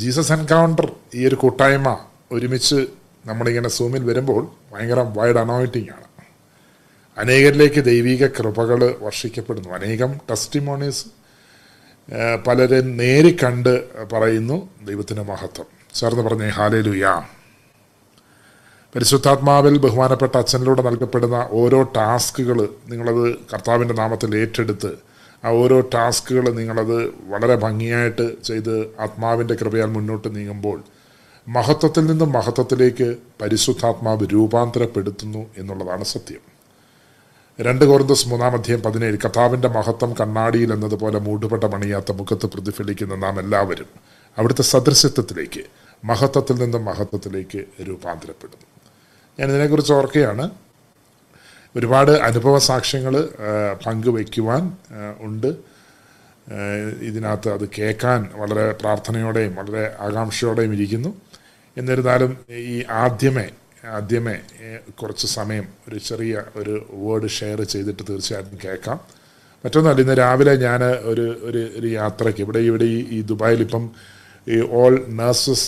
Jesus encounter ഈ ഒരു കൂട്ടായ്മ ഒരുമിച്ച് നമ്മളിങ്ങനെ സൂമിൽ വരുമ്പോൾ ഭയങ്കര വൈഡ് അനോയിറ്റിംഗ് ആണ്. അനേകരിലേക്ക് ദൈവിക കൃപകൾ വർഷിക്കപ്പെടുന്നു. അനേകം ടെസ്റ്റിമോണീസ് പലരും നേരിക്കണ്ട് പറയുന്നു ദൈവത്തിന്റെ മഹത്വം. ചേർന്ന് പറഞ്ഞേ ഹാലേലുയാ പരിശുദ്ധാത്മാവിൽ ബഹുമാനപ്പെട്ട അച്ഛനിലൂടെ നൽകപ്പെടുന്ന ഓരോ ടാസ്കുകൾ നിങ്ങളത് കർത്താവിന്റെ നാമത്തിൽ ഏറ്റെടുത്ത് ആ ഓരോ ടാസ്കുകൾ നിങ്ങളത് വളരെ ഭംഗിയായിട്ട് ചെയ്ത് ആത്മാവിന്റെ കൃപയാൽ മുന്നോട്ട് നീങ്ങുമ്പോൾ മഹത്വത്തിൽ നിന്നും മഹത്വത്തിലേക്ക് പരിശുദ്ധാത്മാവ് രൂപാന്തരപ്പെടുത്തുന്നു എന്നുള്ളതാണ് സത്യം. രണ്ട് കോർന്തസ് മൂന്നാം അധ്യായം പതിനേഴ് കഥാവിന്റെ മഹത്വം കണ്ണാടിയിൽ എന്നതുപോലെ മൂടുപെട്ട മണിയാത്ത മുഖത്ത് പ്രതിഫലിക്കുന്ന നാം എല്ലാവരും അവിടുത്തെ സദൃശത്വത്തിലേക്ക് മഹത്വത്തിൽ നിന്നും മഹത്വത്തിലേക്ക് രൂപാന്തരപ്പെടുന്നു. ഞാൻ ഇതിനെക്കുറിച്ച് ഓർക്കുകയാണ്. ഒരുപാട് അനുഭവ സാക്ഷ്യങ്ങൾ പങ്കുവയ്ക്കുവാൻ ഉണ്ട്. ഇതിനകത്ത് അത് കേൾക്കാൻ വളരെ പ്രാർത്ഥനയോടെയും വളരെ ആകാംക്ഷയോടെയും ഇരിക്കുന്നു. എന്നിരുന്നാലും ഈ ആദ്യമേ ആദ്യമേ കുറച്ച് സമയം ഒരു ചെറിയ ഒരു വേർഡ് ഷെയർ ചെയ്തിട്ട് തീർച്ചയായിട്ടും കേൾക്കാം. മറ്റൊന്നല്ല ഇന്ന് രാവിലെ ഞാൻ ഒരു ഒരു ഒരു യാത്രയ്ക്ക് ഇവിടെ ഇവിടെ ഈ ദുബായിൽ ഇപ്പം ഈ ഓൾ നഴ്സസ്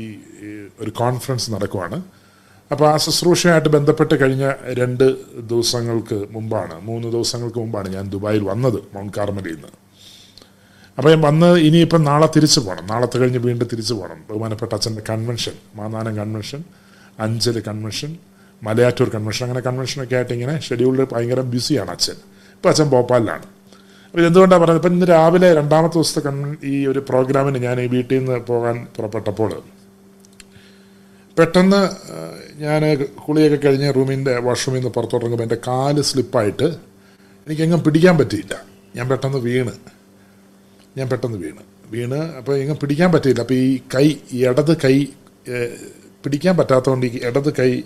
ഈ ഒരു കോൺഫറൻസ് നടക്കുവാണ്. അപ്പോൾ ആ ശുശ്രൂഷയായിട്ട് ബന്ധപ്പെട്ട് കഴിഞ്ഞ രണ്ട് ദിവസങ്ങൾക്ക് മുമ്പാണ് മൂന്ന് ദിവസങ്ങൾക്ക് മുമ്പാണ് ഞാൻ ദുബായിൽ വന്നത് മൗണ്ട് കാർമലിൽ നിന്ന്. അപ്പോൾ ഞാൻ വന്ന് ഇനിയിപ്പം നാളെ തിരിച്ചു പോകണം നാളത്തെ കഴിഞ്ഞ് വീണ്ടും തിരിച്ചു പോകണം ബഹുമാനപ്പെട്ട അച്ഛന്റെ convention Mannanam convention Anchal convention Malayattoor convention അങ്ങനെ കൺവെൻഷനൊക്കെ ആയിട്ട് ഇങ്ങനെ ഷെഡ്യൂൾഡ് ഭയങ്കര ബിസിയാണ് അച്ഛൻ. ഇപ്പോൾ അച്ഛൻ ഭോപ്പാലിലാണ്. അപ്പോൾ ഇതെന്തുകൊണ്ടാണ് പറഞ്ഞത്? ഇപ്പം ഇന്ന് രാവിലെ രണ്ടാമത്തെ ദിവസത്തെ കൺ ഈ ഒരു പ്രോഗ്രാമിന് ഞാൻ ഈ വീട്ടിൽ നിന്ന് പോകാൻ പുറപ്പെട്ടപ്പോൾ പെട്ടെന്ന് ഞാൻ കുളിയൊക്കെ കഴിഞ്ഞ് റൂമിന്റെ വാഷ്റൂമിൽ നിന്ന് പുറത്തോട്ടിറങ്ങുമ്പോൾ എന്റെ കാൽ സ്ലിപ്പായിട്ട് എനിക്കെങ്ങും പിടിക്കാൻ പറ്റിയില്ല. ഞാൻ പെട്ടെന്ന് വീണ്. ഞാൻ പെട്ടെന്ന് വീണ്. വീണ് അപ്പോൾ എങ്ങും പിടിക്കാൻ പറ്റിയില്ല. അപ്പോൾ ഈ കൈ ഈ ഇടത് കൈ പിടിക്കാൻ പറ്റാത്തതുകൊണ്ട് ഈ ഇടത് കൈ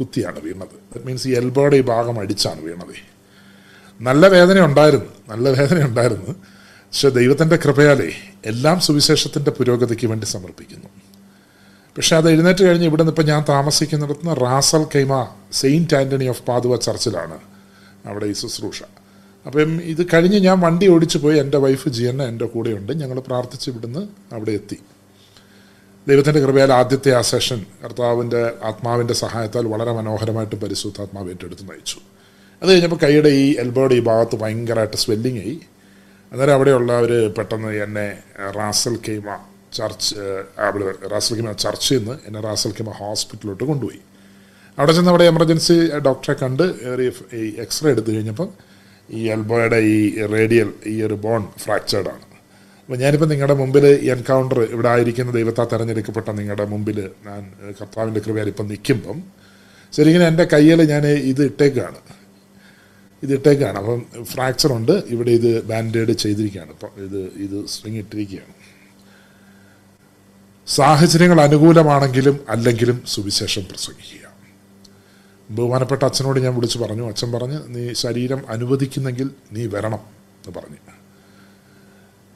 കുത്തിയാണ് വീണത്. ദറ്റ് മീൻസ് ഈ എൽബോയുടെ ഈ ഭാഗം അടിച്ചാണ് വീണത്. നല്ല വേദന ഉണ്ടായിരുന്നു. നല്ല വേദന ഉണ്ടായിരുന്നു. പക്ഷെ ദൈവത്തിന്റെ കൃപയാലേ എല്ലാം സുവിശേഷത്തിന്റെ പുരോഗതിക്ക് വേണ്ടി സമർപ്പിക്കുന്നു. പക്ഷെ അത് എഴുന്നേറ്റ് കഴിഞ്ഞ് ഇവിടെ നിന്ന് ഇപ്പം ഞാൻ താമസിക്കുന്നിടത്ത് Ras Al Khaimah saint Anthony of Padua ചർച്ചിലാണ് അവിടെ ഈ ശുശ്രൂഷ. അപ്പം ഇത് കഴിഞ്ഞ് ഞാൻ വണ്ടി ഓടിച്ചു പോയി എന്റെ വൈഫ് ജിയണ്ണ എന്റെ കൂടെയുണ്ട്. ഞങ്ങൾ പ്രാർത്ഥിച്ച് ഇവിടുന്ന് അവിടെ എത്തി. ദൈവത്തിന്റെ കൃപയാൽ ആദ്യത്തെ ആ സെഷൻ കർത്താവിന്റെ ആത്മാവിന്റെ സഹായത്താൽ വളരെ മനോഹരമായിട്ട് പരിശുദ്ധാത്മാവ് ഏറ്റെടുത്ത് നയിച്ചു. അത് കഴിഞ്ഞപ്പോൾ കൈയുടെ ഈ എൽബോയുടെ ഈ ഭാഗത്ത് ഭയങ്കരമായിട്ട് സ്വെല്ലിങ് ആയി. അന്നേരം അവിടെയുള്ളവർ പെട്ടെന്ന് എന്നെ റാസൽ കെയ്മ ചർച്ച് അവിടെ റാസൽ കെയ്മ ചർച്ചിൽ നിന്ന് എന്നെ റാസൽ കെയ്മ ഹോസ്പിറ്റലിലോട്ട് കൊണ്ടുപോയി. അവിടെ ചെന്ന് അവിടെ എമർജൻസി ഡോക്ടറെ കണ്ട് ഈ എക്സ്റേ എടുത്തു കഴിഞ്ഞപ്പം ഈ എൽബോയുടെ ഈ റേഡിയൽ ഈ ഒരു ബോൺ ഫ്രാക്ചേർഡാണ്. അപ്പോൾ ഞാനിപ്പോൾ നിങ്ങളുടെ മുമ്പിൽ എൻകൗണ്ടർ ഇവിടെ ആയിരിക്കുന്ന ദൈവത്താൽ തെരഞ്ഞെടുക്കപ്പെട്ട നിങ്ങളുടെ മുമ്പിൽ ഞാൻ കർത്താവിന്റെ കൃപയാൽ ഇപ്പം നിൽക്കുമ്പം ശരിക്കും എന്റെ കയ്യിൽ ഞാൻ ഇത് ഇട്ടേക്കാണ്. ഇത് ഇട്ടേക്കാണ്. അപ്പം ഫ്രാക്ചർ ഉണ്ട് ഇവിടെ ഇത് ബാൻഡേഡ് ചെയ്തിരിക്കുകയാണ്. ഇപ്പം ഇത് ഇത് സ്ട്രിങ് ഇട്ടിരിക്കുകയാണ്. സാഹചര്യങ്ങൾ അനുകൂലമാണെങ്കിലും അല്ലെങ്കിലും സുവിശേഷം പ്രസംഗിക്കുക. ബഹുമാനപ്പെട്ട അച്ഛനോട് ഞാൻ വിളിച്ചു പറഞ്ഞു. അച്ഛൻ പറഞ്ഞ് നീ ശരീരം അനുവദിക്കുന്നെങ്കിൽ നീ വരണം എന്ന് പറഞ്ഞു.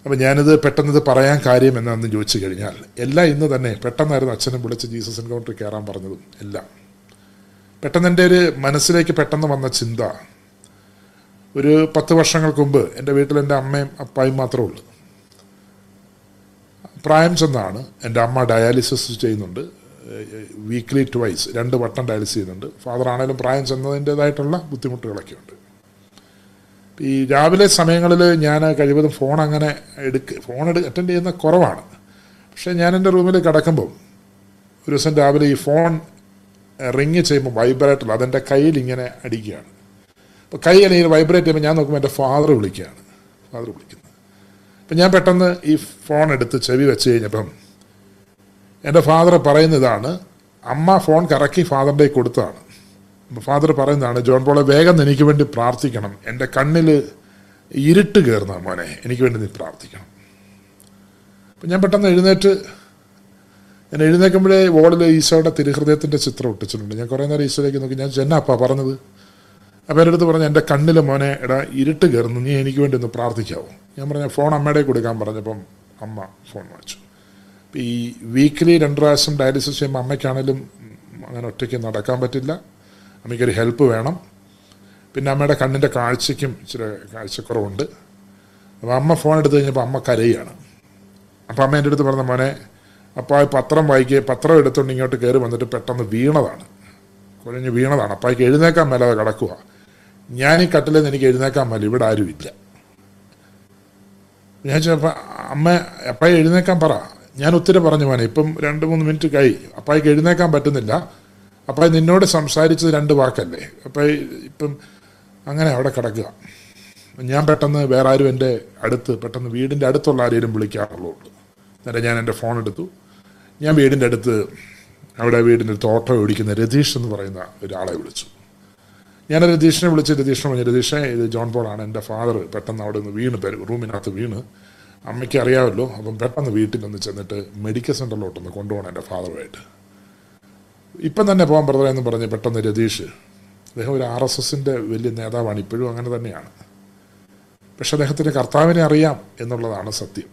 അപ്പം ഞാനിത് പെട്ടെന്ന് പറയാൻ കാര്യം എന്നാന്ന് ചോദിച്ചു കഴിഞ്ഞാൽ എല്ലാം ഇന്ന് തന്നെ പെട്ടെന്നായിരുന്നു അച്ഛനെ വിളിച്ച് ജീസസ് എൻകൗണ്ടറിൽ കയറാൻ പറഞ്ഞതും എല്ലാം. പെട്ടെന്ന് എന്റെ ഒരു മനസ്സിലേക്ക് പെട്ടെന്ന് വന്ന ചിന്ത ഒരു പത്ത് വർഷങ്ങൾക്ക് മുമ്പ് എന്റെ വീട്ടിൽ എന്റെ അമ്മയും അപ്പായും മാത്രമേ ഉള്ളൂ. പ്രായം ചെന്നാണ് എന്റെ അമ്മ ഡയാലിസിസ് ചെയ്യുന്നുണ്ട്. വീക്ക്ലി ട്വൈസ് രണ്ട് വട്ടം ഡയാലിസിസ് ചെയ്യുന്നുണ്ട്. ഫാദർ ആണെങ്കിലും പ്രായം ചെന്നതിന്റെതായിട്ടുള്ള ബുദ്ധിമുട്ടുകളൊക്കെ ഉണ്ട്. ഈ രാവിലെ സമയങ്ങളിൽ ഞാൻ കഴിവതും ഫോൺ അങ്ങനെ എടുക്ക ഫോൺ എടു അറ്റൻഡ് ചെയ്യുന്ന കുറവാണ്. പക്ഷേ ഞാൻ എന്റെ റൂമിൽ കിടക്കുമ്പം ഒരു ദിവസം രാവിലെ ഈ ഫോൺ റിങ് ചെയ്യുമ്പോൾ വൈബ്രേറ്റർ അതെന്റെ കയ്യിൽ ഇങ്ങനെ അടിക്കുകയാണ്. അപ്പോൾ കൈ അല്ലെങ്കിൽ വൈബ്രേറ്റ് ചെയ്യുമ്പോൾ ഞാൻ നോക്കുമ്പോൾ എന്റെ ഫാദർ വിളിക്കുകയാണ്. ഫാദർ വിളിക്കുന്നത് അപ്പം ഞാൻ പെട്ടെന്ന് ഈ ഫോൺ എടുത്ത് ചെവി വെച്ച് കഴിഞ്ഞപ്പം എന്റെ ഫാദർ പറയുന്നതാണ് അമ്മ ഫോൺ കറക്കി ഫാദറിന്റെ കൊടുത്തതാണ്. ഫാദർ പറയുന്നതാണ് ജോൺ പോളെ വേഗം എനിക്ക് വേണ്ടി പ്രാർത്ഥിക്കണം. എന്റെ കണ്ണിൽ ഇരുട്ട് കയറുന്ന മോനെ എനിക്ക് വേണ്ടി നീ പ്രാർത്ഥിക്കണം. അപ്പം ഞാൻ പെട്ടെന്ന് എഴുന്നേറ്റ് ഞാൻ എഴുന്നേൽക്കുമ്പോഴേ വോളിൽ ഈശോയുടെ തിരുഹൃദയത്തിന്റെ ചിത്രം ഒട്ടിച്ചിട്ടുണ്ട്. ഞാൻ കുറേ നേരം ഈശോയിലേക്ക് നോക്കി. ഞാൻ ജന്നാപ്പാ പറഞ്ഞത്. അപ്പം എന്റെ അടുത്ത് പറഞ്ഞു എന്റെ കണ്ണിൽ മോനെ എടാ ഇരുട്ട് കയറുന്നു. നീ എനിക്ക് വേണ്ടി ഒന്ന് പ്രാർത്ഥിക്കാവോ? ഞാൻ പറഞ്ഞ ഫോൺ അമ്മയുടെ കൊടുക്കാൻ പറഞ്ഞപ്പം അമ്മ ഫോൺ വാങ്ങിച്ചു ഈ വീക്കിലി രണ്ട് പ്രാവശ്യം ഡയാലിസിസ് ചെയ്യുമ്പോൾ അമ്മയ്ക്കാണേലും അങ്ങനെ ഒറ്റയ്ക്ക് നടക്കാൻ പറ്റില്ല. അമ്മയ്ക്കൊരു ഹെൽപ്പ് വേണം. പിന്നെ അമ്മയുടെ കണ്ണിന്റെ കാഴ്ചയ്ക്കും ഇച്ചിരി കാഴ്ചക്കുറവുണ്ട്. അപ്പോൾ അമ്മ ഫോൺ എടുത്തു കഴിഞ്ഞപ്പോൾ അമ്മ കരയാണ്. അപ്പോൾ അമ്മ എന്റെ അടുത്ത് പറഞ്ഞ മോനെ അപ്പോൾ ആ പത്രം വായിക്കുക പത്രം എടുത്തുകൊണ്ട് ഇങ്ങോട്ട് കയറി വന്നിട്ട് പെട്ടെന്ന് വീണതാണ്. കുഴഞ്ഞ് വീണതാണ്. അപ്പായ്ക്ക് എഴുന്നേക്കാൻ മേലാതെ കിടക്കുക ഞാൻ ഈ കട്ടിലിൽ നിന്ന് എനിക്ക് എഴുന്നേക്കാൻ മേല ഇവിടെ ആരുമില്ല. ഞാൻ ചിലപ്പോൾ അമ്മ അപ്പായി എഴുന്നേക്കാൻ പറ. ഞാൻ ഒത്തിരി പറഞ്ഞു മോനെ ഇപ്പം രണ്ട് മൂന്ന് മിനിറ്റ് കഴി അപ്പായിക്ക് എഴുന്നേക്കാൻ പറ്റുന്നില്ല. അപ്പായി നിന്നോട് സംസാരിച്ചത് രണ്ട് വാക്കല്ലേ. അപ്പായി ഇപ്പം അങ്ങനെ അവിടെ കിടക്കുക. ഞാൻ പെട്ടെന്ന് വേറെ ആരും എന്റെ അടുത്ത് പെട്ടെന്ന് വീടിന്റെ അടുത്തുള്ള ആരെയും വിളിക്കാറുള്ളൂ. എന്നിട്ട് ഞാൻ എന്റെ ഫോൺ എടുത്തു. ഞാൻ വീടിന്റെ അടുത്ത് അവിടെ വീടിന്റെ ഓട്ടോ ഓടിക്കുന്ന രതീഷ് എന്ന് പറയുന്ന ഒരാളെ വിളിച്ചു. ഞാൻ രതീഷിനെ വിളിച്ച് രതീഷിനെ പറഞ്ഞു രതീഷെ ഇത് ജോൺ പോളാണ് എന്റെ ഫാദർ പെട്ടെന്ന് അവിടെ നിന്ന് വീണ് റൂമിനകത്ത് വീണ്. അമ്മയ്ക്ക് അറിയാമല്ലോ അപ്പം പെട്ടെന്ന് വീട്ടിലൊന്ന് ചെന്നിട്ട് മെഡിക്കൽ സെന്ററിലോട്ടൊന്ന് കൊണ്ടുപോകണം എന്റെ ഫാദറുമായിട്ട്. ഇപ്പം തന്നെ പോകാൻ ബ്രദറെ എന്ന് പറഞ്ഞ് പെട്ടെന്ന് രതീഷ് അദ്ദേഹം ഒരു ആർ എസ് എസിന്റെ വലിയ നേതാവാണ് ഇപ്പോഴും അങ്ങനെ തന്നെയാണ്. പക്ഷെ അദ്ദേഹത്തിന്റെ കർത്താവിനെ അറിയാം എന്നുള്ളതാണ് സത്യം.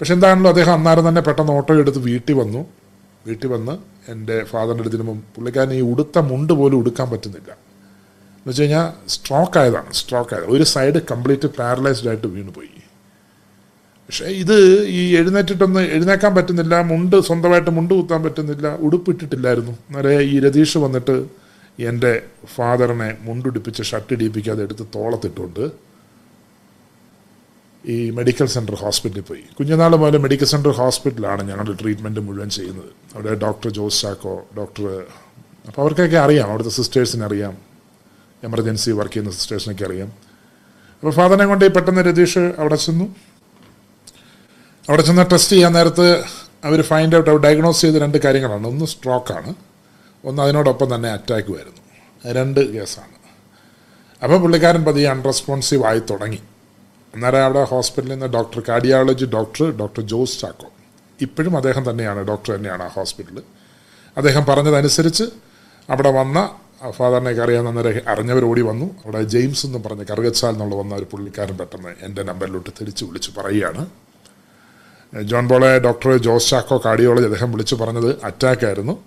പക്ഷെ എന്താണല്ലോ അദ്ദേഹം അന്നേരം തന്നെ പെട്ടെന്ന് ഓട്ടോ എടുത്ത് വീട്ടിൽ വന്നു. വീട്ടിൽ വന്ന് എന്റെ ഫാദറിന്റെ അടുത്തിന് പുള്ളിക്കാരൻ ഈ ഉടുത്ത മുണ്ട് പോലും ഉടുക്കാൻ പറ്റുന്നില്ല. എന്ന് വെച്ച് കഴിഞ്ഞാൽ സ്ട്രോക്ക് ആയതാണ് സ്ട്രോക്ക് ആയത്. ഒരു സൈഡ് കംപ്ലീറ്റ് പാരലൈസ്ഡ് ആയിട്ട് വീണുപോയി. പക്ഷേ ഇത് ഈ എഴുന്നേറ്റിട്ടൊന്ന് എഴുന്നേക്കാൻ പറ്റുന്നില്ല മുണ്ട് സ്വന്തമായിട്ട് മുണ്ട് കുത്താൻ പറ്റുന്നില്ല ഉടുപ്പിട്ടിട്ടില്ലായിരുന്നു. അന്നേരം ഈ രതീഷ് വന്നിട്ട് എന്റെ ഫാദറിനെ മുണ്ടുടിപ്പിച്ച് ഷർട്ട് ഇടിപ്പിക്കാതെ എടുത്ത് തോളത്തിട്ടുണ്ട് ഈ മെഡിക്കൽ സെന്റർ ഹോസ്പിറ്റലിൽ പോയി. കുഞ്ഞുനാൾ മുതൽ മെഡിക്കൽ സെന്റർ ഹോസ്പിറ്റലാണ് ഞങ്ങളുടെ ട്രീറ്റ്മെന്റ് മുഴുവൻ ചെയ്യുന്നത്. അവിടെ ഡോക്ടർ ജോസ് ചാക്കോ ഡോക്ടർ അപ്പോൾ അവർക്കൊക്കെ അറിയാം അവിടുത്തെ സിസ്റ്റേഴ്സിനെ അറിയാം. എമർജൻസി വർക്ക് ചെയ്യുന്ന സിസ്റ്റേഴ്സിനൊക്കെ അറിയാം. അപ്പോൾ ഫാദറിനെ കൊണ്ട് പെട്ടെന്ന് രതീഷ് അവിടെ ചെന്നു. അവിടെ ചെന്ന് ടെസ്റ്റ് ചെയ്യാൻ നേരത്ത് അവർ ഫൈൻഡ് ഔട്ട് ഡയഗ്നോസ് ചെയ്ത രണ്ട് കാര്യങ്ങളാണ്. ഒന്ന് സ്ട്രോക്കാണ് ഒന്ന് അതിനോടൊപ്പം തന്നെ അറ്റാക്ക് വരുന്നു. രണ്ട് കേസാണ്. അപ്പോൾ പുള്ളിക്കാരൻ പതിയെ അൺറെസ്പോൺസീവ് ആയി തുടങ്ങി. അന്നേരം അവിടെ ഹോസ്പിറ്റലിൽ നിന്ന് doctor cardiology doctor doctor Jose Chacko. ഇപ്പോഴും അദ്ദേഹം തന്നെയാണ് ഡോക്ടർ തന്നെയാണ് ആ ഹോസ്പിറ്റലിൽ അദ്ദേഹം പറഞ്ഞതനുസരിച്ച് അവിടെ വന്ന ഫാദറിനെയൊക്കെ അറിയാവുന്ന അന്നേരം അറിഞ്ഞവർ ഓടി വന്നു. അവിടെ ജെയിംസ് എന്ന് പറഞ്ഞ കറുകച്ചാൽ എന്നുള്ള വന്ന ഒരു പുള്ളിക്കാരൻ പെട്ടെന്ന് എന്റെ നമ്പറിലോട്ട് തിരിച്ച് വിളിച്ച് പറയുകയാണ്. ജോൺ ബോളെ ഡോക്ടർ ജോസ് ചാക്കോ കാർഡിയോളജി അദ്ദേഹം വിളിച്ചു പറഞ്ഞത് അറ്റാക്കായിരുന്നു.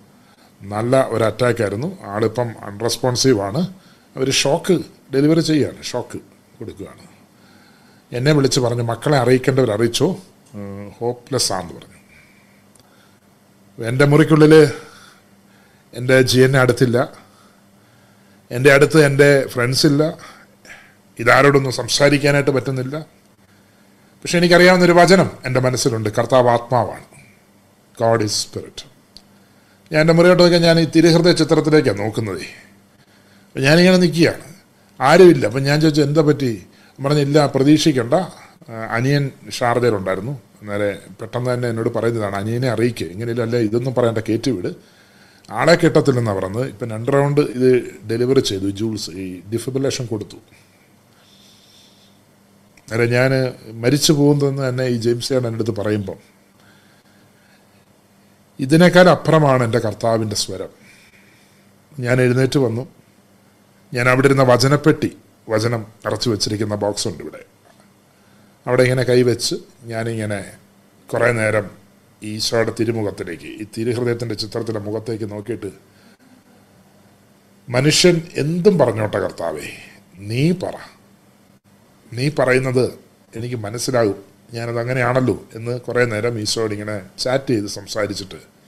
നല്ല ഒരു അറ്റാക്കായിരുന്നു. ആളിപ്പം അൺറെസ്പോൺസീവ് ആണ്. അവർ ഷോക്ക് ഡെലിവറി ചെയ്യുകയാണ് ഷോക്ക് കൊടുക്കുകയാണ്. എന്നെ വിളിച്ച് പറഞ്ഞു മക്കളെ അറിയിക്കേണ്ടവർ അറിയിച്ചോ? ഹോപ്പ്ലെസ് ആണെന്ന് പറഞ്ഞു. എന്റെ മുറിക്കുള്ളിൽ എന്റെ ജി എന്നെ അടുത്തില്ല. എന്റെ അടുത്ത് എന്റെ ഫ്രണ്ട്സ് ഇല്ല. ഇതാരോടൊന്നും സംസാരിക്കാനായിട്ട് പറ്റുന്നില്ല. പക്ഷെ എനിക്കറിയാവുന്ന ഒരു വചനം എന്റെ മനസ്സിലുണ്ട്. കർത്താവ് ആത്മാവാണ്. ഗോഡ് ഈസ് സ്പിരിറ്റ് ഞാൻ എന്റെ മുറിയോട്ടൊക്കെ ഞാൻ ഈ തിരുഹൃദയ ചിത്രത്തിലേക്കാണ് നോക്കുന്നത്. ഞാനിങ്ങനെ നിൽക്കുകയാണ്. ആരുമില്ല. അപ്പം ഞാൻ ചോദിച്ചു എന്താ പറ്റി? പറഞ്ഞില്ല പ്രതീക്ഷിക്കണ്ട. അനിയൻ ഷാർജയിലുണ്ടായിരുന്നു. അന്നേരം പെട്ടെന്ന് തന്നെ എന്നോട് പറയുന്നതാണ് അനിയനെ അറിയിക്കുക ഇങ്ങനെയല്ല ഇതൊന്നും പറയണ്ട കയറ്റി വിട് ആളെ കിട്ടത്തില്ലെന്നാണ് പറഞ്ഞത്. ഇപ്പം രണ്ട് റൗണ്ട് ഇത് ഡെലിവറി ചെയ്തു. ജൂൾസ് ഈ ഡിഫിബുലേഷൻ കൊടുത്തു. അല്ല ഞാൻ മരിച്ചു പോകുന്നതെന്ന് തന്നെ ഈ ജെയിംസ് ചേട്ടൻ എന്റെ അടുത്ത് പറയുമ്പം ഇതിനേക്കാൾ അപ്പുറമാണ് എന്റെ കർത്താവിന്റെ സ്വരം. ഞാൻ എഴുന്നേറ്റ് വന്നു. ഞാൻ അവിടെ ഇരുന്ന വചനപ്പെട്ടി വചനം അടച്ചു വെച്ചിരിക്കുന്ന ബോക്സ് ഉണ്ട് ഇവിടെ. അവിടെ ഇങ്ങനെ കൈവച്ച് ഞാനിങ്ങനെ കുറേ നേരം ഈശോയുടെ തിരുമുഖത്തിലേക്ക് ഈ തിരുഹൃദയത്തിന്റെ ചിത്രത്തിന്റെ മുഖത്തേക്ക് നോക്കിയിട്ട് മനുഷ്യൻ എന്തും പറഞ്ഞോട്ടെ കർത്താവേ നീ പറ. നീ പറയുന്നത് എനിക്ക് മനസ്സിലാകും. ഞാനത് അങ്ങനെയാണല്ലോ എന്ന് കുറേ നേരം ഈശോയോട് ഇങ്ങനെ ചാറ്റ് ചെയ്ത് സംസാരിച്ചിട്ട്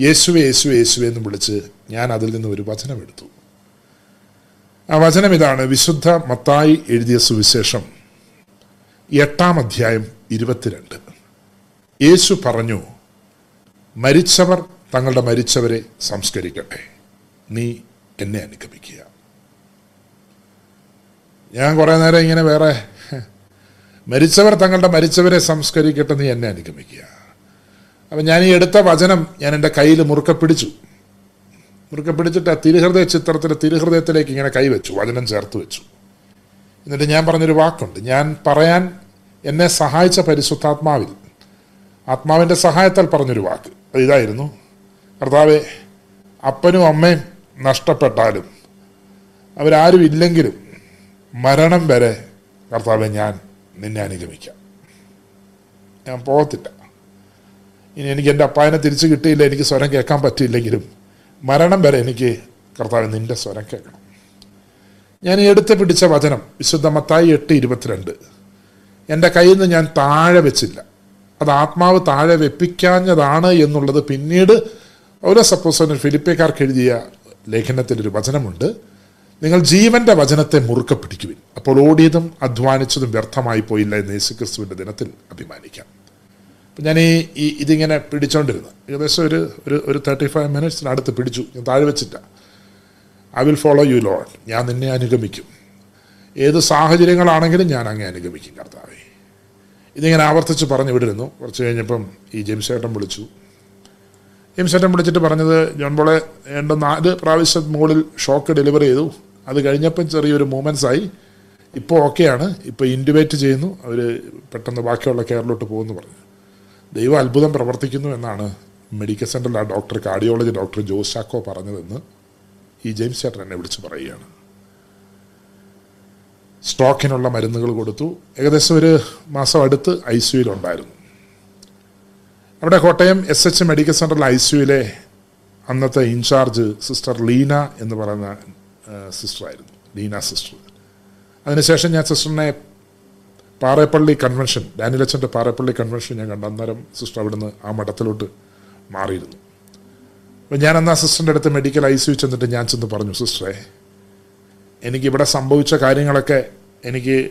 യേശുവെ യേശുവെ യേശുവെ എന്ന് വിളിച്ച് ഞാൻ അതിൽ നിന്ന് ഒരു വചനം എടുത്തു. ആ വചനം ഇതാണ് വിശുദ്ധ മത്തായി എഴുതിയ സുവിശേഷം എട്ടാം അധ്യായം ഇരുപത്തിരണ്ട്. യേശു പറഞ്ഞു മരിച്ചവർ തങ്ങളുടെ മരിച്ചവരെ സംസ്കരിക്കട്ടെ. നീ എന്നെ അനുഗമിക്കുക. ഞാൻ കുറേ നേരം ഇങ്ങനെ വേറെ മരിച്ചവർ തങ്ങളുടെ മരിച്ചവരെ സംസ്കരിക്കട്ടെ നീ എന്നെ അനുഗമിക്കുക. അപ്പം ഞാൻ ഈ എടുത്ത വചനം ഞാൻ എന്റെ കയ്യിൽ മുറുക്ക പിടിച്ചു. മുറുക്ക പിടിച്ചിട്ട് ആ തിരുഹൃദയ ചിത്രത്തിലെ തിരുഹൃദയത്തിലേക്ക് ഇങ്ങനെ കൈവച്ചു വചനം ചേർത്ത് വെച്ചു. എന്നിട്ട് ഞാൻ പറഞ്ഞൊരു വാക്കുണ്ട് ഞാൻ പറയാൻ എന്നെ സഹായിച്ച പരിശുദ്ധാത്മാവിൽ ആത്മാവിന്റെ സഹായത്താൽ പറഞ്ഞൊരു വാക്ക്. ഇതായിരുന്നു. കർത്താവെ അപ്പനും അമ്മയും നഷ്ടപ്പെട്ടാലും അവരാരും ഇല്ലെങ്കിലും മരണം വരെ കർത്താവെ ഞാൻ നിന്നെ അനുഗമിക്കാം. ഞാൻ പോകത്തില്ല. ഇനി എനിക്ക് എന്റെ അപ്പായനെ തിരിച്ചു കിട്ടിയില്ല എനിക്ക് സ്വരം കേൾക്കാൻ പറ്റിയില്ലെങ്കിലും മരണം വരെ എനിക്ക് കർത്താവ് നിന്റെ സ്വരം കേൾക്കണം. ഞാൻ എടുത്ത് പിടിച്ച വചനം വിശുദ്ധ മത്തായി എട്ട് ഇരുപത്തിരണ്ട്. എന്റെ കയ്യിൽ നിന്ന് ഞാൻ താഴെ വെച്ചില്ല. അത് ആത്മാവ് താഴെ വെപ്പിക്കാഞ്ഞതാണ് എന്നുള്ളത് പിന്നീട് ഓരോ സപ്പോസ് ഫിലിപ്പേക്കാർക്ക് എഴുതിയ ലേഖനത്തിലൊരു വചനമുണ്ട്. നിങ്ങൾ ജീവന്റെ വചനത്തെ മുറുക്ക പിടിക്കുവിൻ അപ്പോൾ ഓടിയതും അധ്വാനിച്ചതും വ്യർത്ഥമായി പോയില്ല എന്ന് യേശുക്രിസ്തുവിന്റെ ദിനത്തിൽ അഭിമാനിക്കാം. അപ്പം ഞാൻ ഈ ഇതിങ്ങനെ പിടിച്ചോണ്ടിരുന്നു. ഏകദേശം ഒരു ഒരു ഒരു തേർട്ടി ഫൈവ് മിനിറ്റ്സിനടുത്ത് പിടിച്ചു. ഞാൻ താഴെ വെച്ചിട്ട I will follow you Lord ഞാൻ നിന്നെ അനുഗമിക്കും. ഏത് സാഹചര്യങ്ങളാണെങ്കിലും ഞാൻ അങ്ങേ അനുഗമിക്കും കർത്താവെ. ഇതിങ്ങനെ ആവർത്തിച്ച് പറഞ്ഞു വിടിരുന്നു. കുറച്ച് കഴിഞ്ഞപ്പം ഈ ജെയിംസ് ഏട്ടൻ വിളിച്ചു. ജെയിംസ് ഏട്ടൻ വിളിച്ചിട്ട് പറഞ്ഞത് ജോൺ ബോളെ രണ്ട് നാല് പ്രാവശ്യം മുകളിൽ ഷോക്ക് ഡെലിവറി ചെയ്തു. അത് കഴിഞ്ഞപ്പം ചെറിയൊരു മൂമെന്റ്സ് ആയി. ഇപ്പോൾ ഓക്കെയാണ് ഇപ്പോൾ ഇന്റുബേറ്റ് ചെയ്യുന്നു. അവർ പെട്ടെന്ന് ബാക്കിയുള്ള കെയറിലോട്ട് പോകുമെന്ന് പറഞ്ഞു. ദൈവം അത്ഭുതം പ്രവർത്തിക്കുന്നു എന്നാണ് മെഡിക്കൽ സെന്ററിൽ ആ doctor cardiology doctor Jose Chacko പറഞ്ഞതെന്ന് ഈ ജെയിംസ് ചേട്ടൻ എന്നെ വിളിച്ച് പറയുകയാണ്. സ്ട്രോക്കിനുള്ള മരുന്നുകൾ കൊടുത്തു. ഏകദേശം ഒരു മാസം അടുത്ത് ഐ സിയുയിലുണ്ടായിരുന്നു അവിടെ കോട്ടയം എസ് എച്ച് മെഡിക്കൽ സെന്ററിൽ ഐ സിയുയിലെ അന്നത്തെ ഇൻചാർജ് സിസ്റ്റർ ലീന എന്ന് പറയുന്ന സിസ്റ്ററായിരുന്നു. ലീന സിസ്റ്റർ. അതിനുശേഷം ഞാൻ സിസ്റ്ററിനെ പാറേപ്പള്ളി കൺവെൻഷൻ ഡാനിലച്ചന്റെ പാറേപ്പള്ളി കൺവെൻഷൻ ഞാൻ കണ്ട അന്നേരം സിസ്റ്റർ അവിടുന്ന് ആ മഠത്തിലോട്ട് മാറിയിരുന്നു. അപ്പം ഞാൻ അന്ന് ആ സിസ്റ്ററിന്റെ അടുത്ത് മെഡിക്കൽ ഐ സി ചെന്നിട്ട് ഞാൻ ചെന്ന് പറഞ്ഞു സിസ്റ്ററെ എനിക്കിവിടെ സംഭവിച്ച കാര്യങ്ങളൊക്കെ എനിക്ക്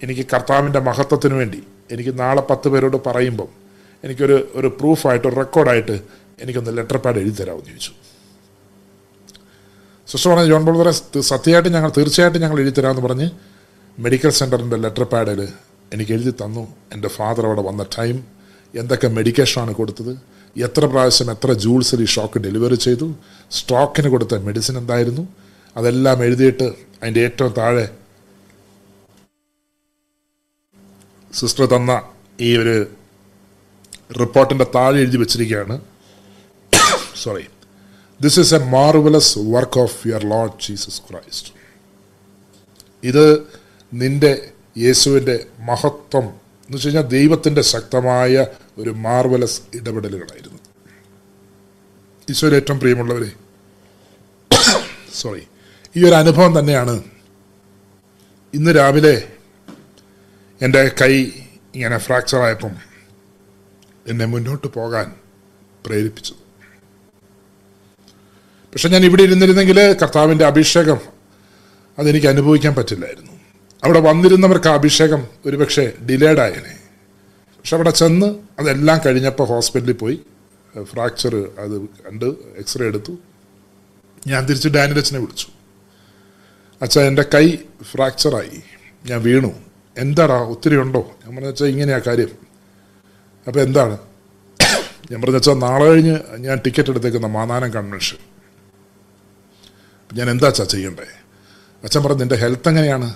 എനിക്ക് കർത്താവിന്റെ മഹത്വത്തിന് വേണ്ടി എനിക്ക് നാളെ പത്ത് പേരോട് പറയുമ്പം എനിക്കൊരു ഒരു പ്രൂഫായിട്ട് ഒരു റെക്കോർഡായിട്ട് എനിക്കൊന്ന് ലെറ്റർ പാഡ് എഴുതി തരാമെന്ന് ചോദിച്ചു. സിസ്റ്റർ പറഞ്ഞ ജോൺ ബോൾ സത്യമായിട്ട് ഞങ്ങൾ തീർച്ചയായിട്ടും ഞങ്ങൾ എഴുതി തരാമെന്ന് പറഞ്ഞ് മെഡിക്കൽ സെന്ററിന്റെ ലെറ്റർ പാഡിൽ എനിക്ക് എഴുതി തന്നു. എന്റെ ഫാദർ അവിടെ വന്ന ടൈം എന്തൊക്കെ മെഡിക്കേഷനാണ് കൊടുത്തത് എത്ര പ്രാവശ്യം എത്ര ജൂൾസിൽ ഈ ഷോക്ക് ഡെലിവറി ചെയ്തു സ്റ്റോക്കിന് കൊടുത്ത മെഡിസിൻ എന്തായിരുന്നു അതെല്ലാം എഴുതിയിട്ട് അതിന്റെ ഏറ്റവും താഴെ സിസ്റ്റർ തന്ന ഈ ഒരു റിപ്പോർട്ടിന്റെ താഴെ എഴുതി വെച്ചിരിക്കുകയാണ്. Sorry this is a marvellous work of your Lord Jesus Christ ഇത് നിന്റെ യേശുവിന്റെ മഹത്വം എന്ന് വെച്ച് കഴിഞ്ഞാൽ ദൈവത്തിന്റെ ശക്തമായ ഒരു മാർവലസ് ഇടപെടലുകളായിരുന്നു. ഈശോയിൽ ഏറ്റവും പ്രിയമുള്ളവരെ സോറി ഈ ഒരു അനുഭവം തന്നെയാണ്. ഇന്ന് രാവിലെ എന്റെ കൈ ഇങ്ങനെ ഫ്രാക്ചർ ആയപ്പം എന്നെ മുന്നോട്ട് പോകാൻ പ്രേരിപ്പിച്ചു. പക്ഷെ ഞാൻ ഇവിടെ ഇരുന്നിരുന്നെങ്കിൽ കർത്താവിന്റെ അഭിഷേകം അതെനിക്ക് അനുഭവിക്കാൻ പറ്റില്ലായിരുന്നു. അവിടെ വന്നിരുന്നവർക്ക് ആ അഭിഷേകം ഒരുപക്ഷെ ഡിലേഡ് ആയേനെ. പക്ഷെ അവിടെ ചെന്ന് അതെല്ലാം കഴിഞ്ഞപ്പോൾ ഹോസ്പിറ്റലിൽ പോയി. ഫ്രാക്ചർ അത് കണ്ട് എക്സ്റേ എടുത്തു. ഞാൻ തിരിച്ച് ഡാനിലച്ചനെ വിളിച്ചു. അച്ഛാ എന്റെ കൈ ഫ്രാക്ചറായി. ഞാൻ വീണു. എന്താടാ? ഒത്തിരി ഉണ്ടോ? ഞാൻ പറഞ്ഞ വെച്ചാൽ ഇങ്ങനെയാ കാര്യം. അപ്പോൾ എന്താണ്? ഞാൻ പറഞ്ഞ വെച്ചാൽ നാളെ കഴിഞ്ഞ് ഞാൻ ടിക്കറ്റ് എടുത്തേക്കുന്ന മാനാനം കൺവെൻഷൻ. ഞാൻ എന്താ അച്ഛാ ചെയ്യണ്ടേ? അച്ഛൻ പറഞ്ഞു എന്റെ ഹെൽത്ത് എങ്ങനെയാണ്?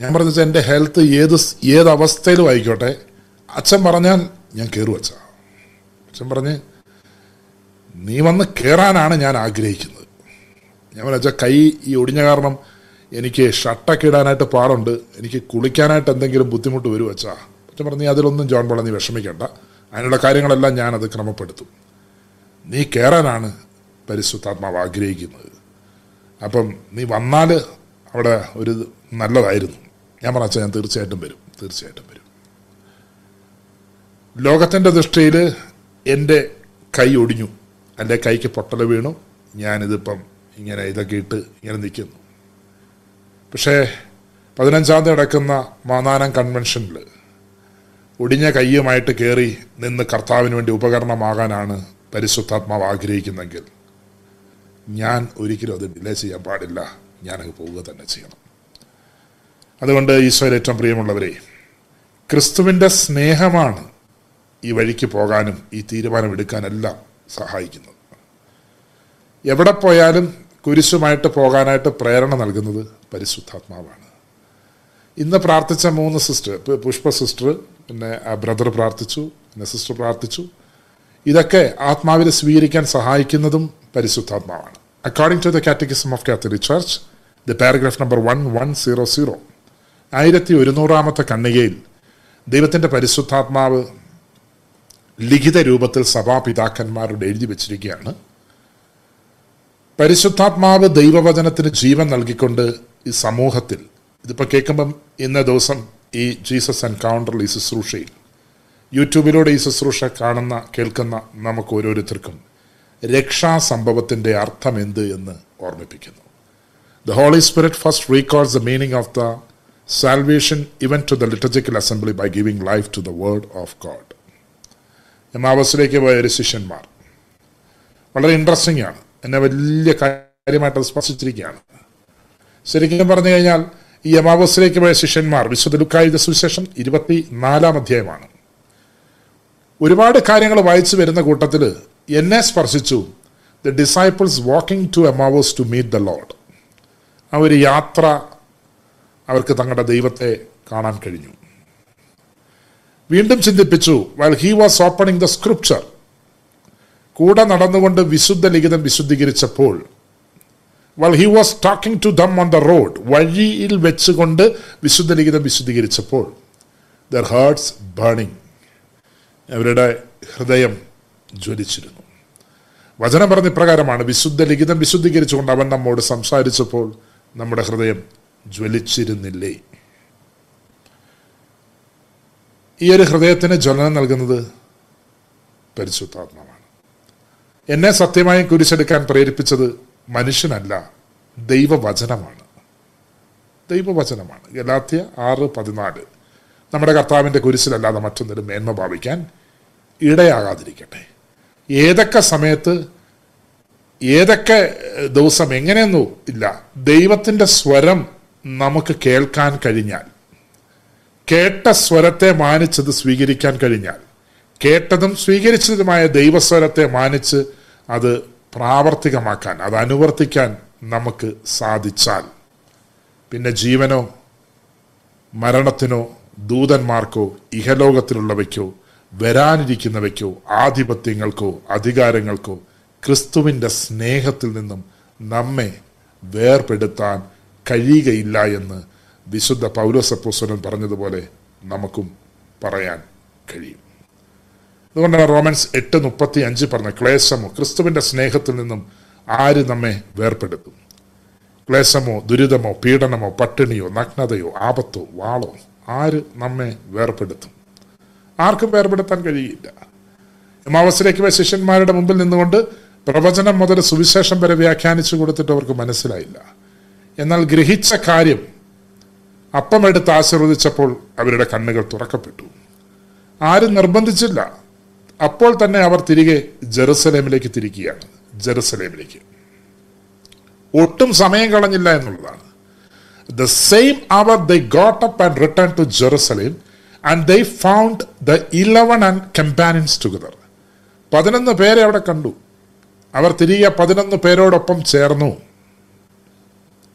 ഞാൻ പറഞ്ഞു വെച്ചാൽ എന്റെ ഹെൽത്ത് ഏത് ഏത് അവസ്ഥയിലും ആയിക്കോട്ടെ. അച്ഛൻ പറഞ്ഞാൽ ഞാൻ കയറും അച്ഛാ. അച്ഛൻ പറഞ്ഞ് നീ വന്ന് കയറാനാണ് ഞാൻ ആഗ്രഹിക്കുന്നത്. ഞാൻ പറഞ്ഞ കൈ ഈ ഒടിഞ്ഞ കാരണം എനിക്ക് ഷർട്ടൊക്കെ ഇടാനായിട്ട് പാടുണ്ട്. എനിക്ക് കുളിക്കാനായിട്ട് എന്തെങ്കിലും ബുദ്ധിമുട്ട് വരും അച്ഛൻ പറഞ്ഞു നീ അതിലൊന്നും ജോൺ പോളെ നീ വിഷമിക്കണ്ട. അതിനുള്ള കാര്യങ്ങളെല്ലാം ഞാനത് ക്രമപ്പെടുത്തും. നീ കയറാനാണ് പരിശുദ്ധാത്മാവ് ആഗ്രഹിക്കുന്നത്. അപ്പം നീ വന്നാൽ അവിടെ ഒരു നല്ലതായിരുന്നു. ഞാൻ പറഞ്ഞ ഞാൻ തീർച്ചയായിട്ടും വരും. തീർച്ചയായിട്ടും വരും. ലോകത്തിന്റെ ദൃഷ്ടിയിൽ എന്റെ കൈ ഒടിഞ്ഞു. എന്റെ കൈക്ക് പൊട്ടൽ വീണു. ഞാനിതിപ്പം ഇങ്ങനെ ഇതൊക്കെ ഇട്ട് ഇങ്ങനെ നിൽക്കുന്നു. പക്ഷേ പതിനഞ്ചാം തീയതി നടക്കുന്ന മാനാനം കൺവെൻഷനിൽ ഒടിഞ്ഞ കയ്യുമായിട്ട് കയറി നിന്ന് കർത്താവിന് വേണ്ടി ഉപകരണമാകാനാണ് പരിശുദ്ധാത്മാവ് ആഗ്രഹിക്കുന്നെങ്കിൽ ഞാൻ ഒരിക്കലും അത് ഡിലേ ചെയ്യാൻ പാടില്ല. ഞാനങ്ങ് പോവുക തന്നെ ചെയ്യണം. അതുകൊണ്ട് ഈശോയിൽ ഏറ്റവും പ്രിയമുള്ളവരെ ക്രിസ്തുവിന്റെ സ്നേഹമാണ് ഈ വഴിക്ക് പോകാനും ഈ തീരുമാനമെടുക്കാനെല്ലാം സഹായിക്കുന്നത്. എവിടെ പോയാലും കുരിശുമായിട്ട് പോകാനായിട്ട് പ്രേരണ നൽകുന്നത് പരിശുദ്ധാത്മാവാണ്. ഇന്ന് പ്രാർത്ഥിച്ച മൂന്ന് സിസ്റ്റർ പുഷ്പ സിസ്റ്റർ പിന്നെ ബ്രദർ പ്രാർത്ഥിച്ചു പിന്നെ സിസ്റ്റർ പ്രാർത്ഥിച്ചു. ഇതൊക്കെ ആത്മാവിനെ സ്വീകരിക്കാൻ സഹായിക്കുന്നതും പരിശുദ്ധാത്മാവാണ്. According to the catechism of Catholic church the paragraph number one one zero zero ആയിരത്തി ഒരുന്നൂറാമത്തെ കണ്ണികയിൽ ദൈവത്തിന്റെ പരിശുദ്ധാത്മാവ് ലിഖിത രൂപത്തിൽ സഭാപിതാക്കന്മാരോട് എഴുതി വച്ചിരിക്കുകയാണ്. പരിശുദ്ധാത്മാവ് ദൈവവചനത്തിന് ജീവൻ നൽകിക്കൊണ്ട് ഈ സമൂഹത്തിൽ. ഇതിപ്പോൾ കേൾക്കുമ്പം ഇന്ന ദിവസം ഈ ജീസസ് എൻകൗണ്ടറിൽ ഈ ശുശ്രൂഷയിൽ. യൂട്യൂബിലൂടെ ഈ ശുശ്രൂഷ കാണുന്ന കേൾക്കുന്ന നമുക്ക് ഓരോരുത്തർക്കും രക്ഷാസംഭവത്തിന്റെ അർത്ഥം എന്ത് എന്ന് ഓർമ്മിപ്പിക്കുന്നു. The Holy Spirit first recalls the meaning of the salvation even to the liturgical assembly by giving life to the word of God എമാവസിലേക്ക് പോയ ഒരു ശിഷ്യന്മാർ. വളരെ ഇൻട്രസ്റ്റിംഗ് ആണ്. എന്നെ വലിയ കാര്യമായിട്ട് സ്പർശിച്ചിരിക്കുകയാണ്. ശരിക്കും പറഞ്ഞു കഴിഞ്ഞാൽ ഈ എമാവസിലേക്ക് പോയ ശിഷ്യന്മാർ വിശുദ്ധ ലുക്കായുധ സുവിശേഷം ഇരുപത്തി നാലാം അധ്യായമാണ്. ഒരുപാട് കാര്യങ്ങൾ വായിച്ചു വരുന്ന കൂട്ടത്തിൽ എന്നെ സ്പർശിച്ചു the disciples walking to Emmaus to meet the Lord ആ ഒരു യാത്ര അവർക്ക് തങ്ങളുടെ ദൈവത്തെ കാണാൻ കഴിഞ്ഞു. വീണ്ടും ചിന്തിപ്പിച്ചു while he was opening the scripture കൂടെ നടന്നുകൊണ്ട് വിശുദ്ധ ലിഖിതം വിശുദ്ധീകരിച്ചപ്പോൾ while he was talking to them on the road വഴിയിൽ വെച്ചുകൊണ്ട് വിശുദ്ധ ലിഖിതം വിശുദ്ധീകരിച്ചപ്പോൾ ദർ ഹേർട്സ് ബേണിംഗ് അവരുടെ ഹൃദയം ജ്വലിച്ചിരുന്നു. വചനം പറഞ്ഞ ഇപ്രകാരമാണ് വിശുദ്ധ ലിഖിതം വിശുദ്ധീകരിച്ചുകൊണ്ട് അവൻ നമ്മോട് സംസാരിച്ചപ്പോൾ നമ്മുടെ ഹൃദയം ജ്വലിച്ചിരുന്നില്ലേ? ഈ ഒരു ഹൃദയത്തിന് ജ്വലനം നൽകുന്നത് പരിശുദ്ധാത്മാവാണ്. എന്നെ സത്യമായും കുരിശെടുക്കാൻ പ്രേരിപ്പിച്ചത് മനുഷ്യനല്ല ദൈവവചനമാണ്. ദൈവവചനമാണ്. ഗലാത്യ ആറ് പതിനാല്. നമ്മുടെ കർത്താവിന്റെ കുരിശിലല്ലാതെ മറ്റൊന്നിലും മേന്മ ഭാവിക്കാൻ ഇടയാകാതിരിക്കട്ടെ. ഏതൊക്കെ സമയത്ത് ഏതൊക്കെ ദിവസം എങ്ങനെയൊന്നും ഇല്ല. ദൈവത്തിന്റെ സ്വരം നമുക്ക് കേൾക്കാൻ കഴിഞ്ഞാൽ കേട്ട സ്വരത്തെ മാനിച്ചത് സ്വീകരിക്കാൻ കഴിഞ്ഞാൽ കേട്ടതും സ്വീകരിച്ചതുമായ ദൈവസ്വരത്തെ മാനിച്ച് അത് പ്രാവർത്തികമാക്കാൻ അത് അനുവർത്തിക്കാൻ നമുക്ക് സാധിച്ചാൽ പിന്നെ ജീവനോ മരണത്തിനോ ദൂതന്മാർക്കോ ഇഹലോകത്തിലുള്ളവയ്ക്കോ വരാനിരിക്കുന്നവയ്ക്കോ ആധിപത്യങ്ങൾക്കോ അധികാരങ്ങൾക്കോ ക്രിസ്തുവിന്റെ സ്നേഹത്തിൽ നിന്നും നമ്മെ വേർപെടുത്താൻ കഴിയുകയില്ല എന്ന് വിശുദ്ധ പൗലോസപ്പോസ്വരൻ പറഞ്ഞതുപോലെ നമുക്കും പറയാൻ കഴിയും. അതുകൊണ്ടാണ് റോമൻസ് എട്ട് മുപ്പത്തി അഞ്ച് പറഞ്ഞ ക്ലേശമോ? ക്രിസ്തുവിന്റെ സ്നേഹത്തിൽ നിന്നും ആര് നമ്മെ വേർപ്പെടുത്തും? ക്ലേശമോ ദുരിതമോ പീഡനമോ പട്ടിണിയോ നഗ്നതയോ ആപത്തോ വാളോ ആര് നമ്മെ വേർപ്പെടുത്തും? ആർക്കും വേർപെടുത്താൻ കഴിയില്ല. എമാവസിലേക്ക് ശിഷ്യന്മാരുടെ മുമ്പിൽ നിന്നുകൊണ്ട് പ്രവചനം മുതൽ സുവിശേഷം വരെ വ്യാഖ്യാനിച്ചു കൊടുത്തിട്ട് അവർക്ക് മനസ്സിലായില്ല. എന്നാൽ ഗ്രഹിച്ച കാര്യം അപ്പമെടുത്ത് ആശീർവദിച്ചപ്പോൾ അവരുടെ കണ്ണുകൾ തുറക്കപ്പെട്ടു. ആരും നിർബന്ധിച്ചില്ല. അപ്പോൾ തന്നെ അവർ തിരികെ ജെറുസലേമിലേക്ക് തിരിക്കുകയാണ്. ജെറുസലേമിലേക്ക്. ഒട്ടും സമയം കളഞ്ഞില്ല എന്നുള്ളതാണ്. The same hour they got up and return to Jerusalem and they found the eleven and companions together പതിനൊന്ന് പേരെ അവിടെ കണ്ടു. അവർ തിരികെ പതിനൊന്ന് പേരോടൊപ്പം ചേർന്നു.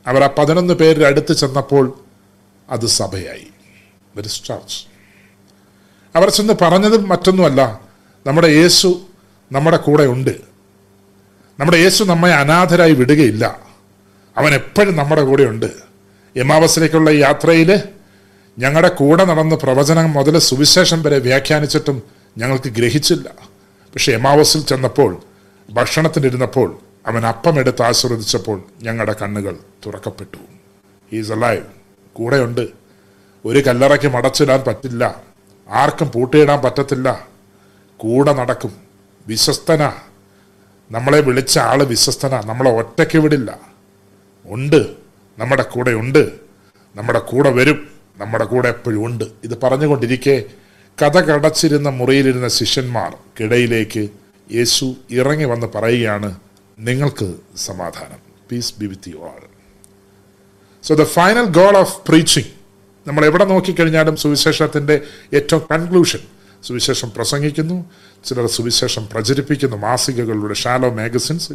അവർ ആ പതിനൊന്ന് പേരുടെ അടുത്ത് ചെന്നപ്പോൾ അത് സഭയായി. അവർ ചെന്ന് പറഞ്ഞതും മറ്റൊന്നുമല്ല. നമ്മുടെ യേശു നമ്മുടെ കൂടെ ഉണ്ട്. നമ്മുടെ യേശു നമ്മെ അനാഥരായി വിടുകയില്ല. അവൻ എപ്പോഴും നമ്മുടെ കൂടെ ഉണ്ട്. എമാവസിലേക്കുള്ള യാത്രയിൽ ഞങ്ങളുടെ കൂടെ നടന്ന് പ്രവചനം മുതൽ സുവിശേഷം വരെ വ്യാഖ്യാനിച്ചിട്ടും ഞങ്ങൾക്ക് ഗ്രഹിച്ചില്ല. പക്ഷെ എമാവസിൽ ചെന്നപ്പോൾ ഭക്ഷണത്തിനിരുന്നപ്പോൾ അവൻ അപ്പം അപ്പമെടുത്ത് ആസ്വദിച്ചപ്പോൾ ഞങ്ങളുടെ കണ്ണുകൾ തുറക്കപ്പെട്ടു. ഈസ് അലൈവ് കൂടെയുണ്ട്. ഒരു കല്ലറയ്ക്ക് മടച്ചിടാൻ പറ്റില്ല. ആർക്കും പൂട്ടിയിടാൻ പറ്റത്തില്ല. കൂടെ നടക്കും. വിശ്വസ്തനാ. നമ്മളെ വിളിച്ച ആൾ വിശ്വസ്തനാ. നമ്മളെ ഒറ്റയ്ക്ക് വിടില്ല. ഉണ്ട്. നമ്മുടെ കൂടെ ഉണ്ട്. നമ്മുടെ കൂടെ വരും. നമ്മുടെ കൂടെ എപ്പോഴും ഉണ്ട്. ഇത് പറഞ്ഞുകൊണ്ടിരിക്കെ കഥ കടച്ചിരുന്ന മുറിയിലിരുന്ന ശിഷ്യന്മാർ കിടയിലേക്ക് യേശു ഇറങ്ങി വന്ന് പറയുകയാണ് നിങ്ങൾക്ക് സമാധാനം. Peace be with you all so the final goal of preaching നമ്മൾ എവിടെ നോക്കിക്കഴിഞ്ഞാലും സുവിശേഷത്തിന്റെ ഏറ്റവും കൺക്ലൂഷൻ സുവിശേഷം പ്രസംഗിക്കുന്നു ചിലർ സുവിശേഷം പ്രചരിപ്പിക്കുന്നു മാസികകളിലൂടെ ഷാലോ മാഗസിൻസ്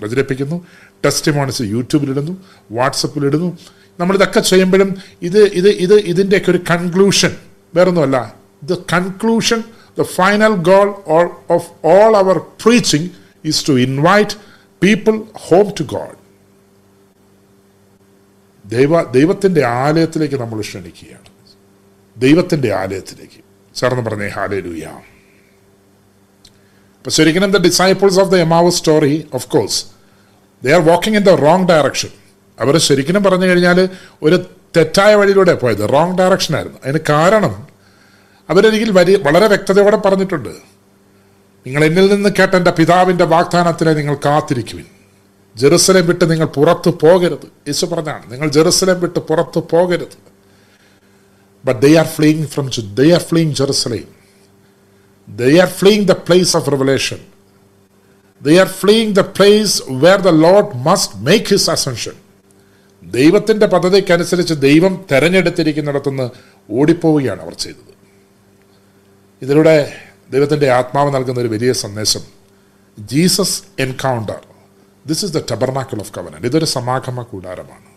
പ്രചരിപ്പിക്കുന്നു ടെസ്റ്റിമോണിസ് യൂട്യൂബിലിടുന്നു വാട്സപ്പിലിടുന്നു. നമ്മളിതൊക്കെ ചെയ്യുമ്പോഴും ഇത് ഇത് ഇത് ഇതിന്റെയൊക്കെ ഒരു കൺക്ലൂഷൻ. വേറൊന്നുമല്ല the conclusion the final goal all of all our preaching is to invite people home to God ദൈവ ദൈവത്തിന്റെ ആലയത്തിലേക്ക് നമ്മൾ ക്ഷണിക്കുകയാണ്. ദൈവത്തിന്റെ ആലയത്തിലേക്ക്. ചേർന്ന് പറഞ്ഞേ ഹാലൂയ അപ്പൊ ശരിക്കും the disciples of the Emmaus story of course they are walking in the wrong direction അവർ ശരിക്കും പറഞ്ഞു കഴിഞ്ഞാൽ ഒരു തെറ്റായ വഴിയിലൂടെ പോയത് റോങ് ഡയറക്ഷൻ ആയിരുന്നു. അതിന് കാരണം അവരൊരിക്കൽ വലിയ വളരെ വ്യക്തതയോടെ പറഞ്ഞിട്ടുണ്ട്. നിങ്ങൾ എന്നിൽ നിന്ന് കേട്ട എന്റെ പിതാവിന്റെ വാഗ്ദാനത്തിലെ നിങ്ങൾ കാത്തിരിക്കുവിൻ. ജെറുസലേം വിട്ട് നിങ്ങൾ പുറത്തു പോകരുത്. യേശു പറഞ്ഞാണ് നിങ്ങൾ ജെറുസലേം വിട്ട് പുറത്തു പോകരുത്. But they are fleeing from they are fleeing Jerusalem. They are fleeing the place of revelation. They are fleeing the place where the Lord must make his ascension. ദൈവത്തിന്റെ പദ്ധതിക്കനുസരിച്ച് ദൈവം തെരഞ്ഞെടുത്തിരിക്കുന്നിടത്തുനിന്ന് ഓടിപ്പോവുകയാണ് അവർ ചെയ്തത് ഇതിലൂടെ ദൈവത്തിന്റെ ആത്മാവ് നൽകുന്ന ഒരു വലിയ സന്ദേശം Jesus encounter this is the tabernacle of covenant ഇതൊരു സമാഗമ കൂടാരമാണ്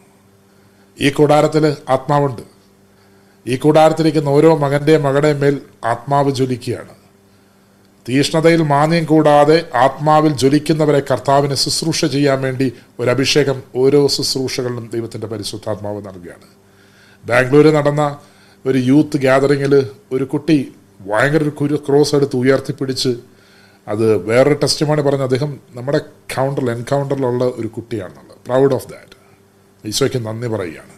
ഈ കൂടാരത്തിൽ ആത്മാവുണ്ട് ഈ കൂടാരത്തിലിരിക്കുന്ന ഓരോ മകന്റെയും മകളുടെയും മേൽ ആത്മാവ് ജ്വലിക്കുകയാണ്. തീഷ്ണതയിൽ മാന്യം കൂടാതെ ആത്മാവിൽ ജ്വലിക്കുന്നവരെ കർത്താവിന് ശുശ്രൂഷ ചെയ്യാൻ വേണ്ടി ഒരു അഭിഷേകം ഓരോ ശുശ്രൂഷകളിലും ദൈവത്തിന്റെ പരിശുദ്ധാത്മാവ് നൽകുകയാണ്. ബാംഗ്ലൂരിൽ നടന്ന ഒരു യൂത്ത് ഗ്യാതറിങ്ങിൽ ഒരു കുട്ടി ഭയങ്കര ഒരു കുരു ക്രോസ് എടുത്ത് ഉയർത്തിപ്പിടിച്ച് അത് വേറൊരു ടെസ്റ്റുമാണ് പറഞ്ഞ അദ്ദേഹം നമ്മുടെ കൗണ്ടറിൽ എൻകൗണ്ടറിലുള്ള ഒരു കുട്ടിയാണെന്നുള്ളത്. പ്രൗഡ് ഓഫ് ദാറ്റ് ഈശോയ്ക്ക് നന്ദി പറയുകയാണ്.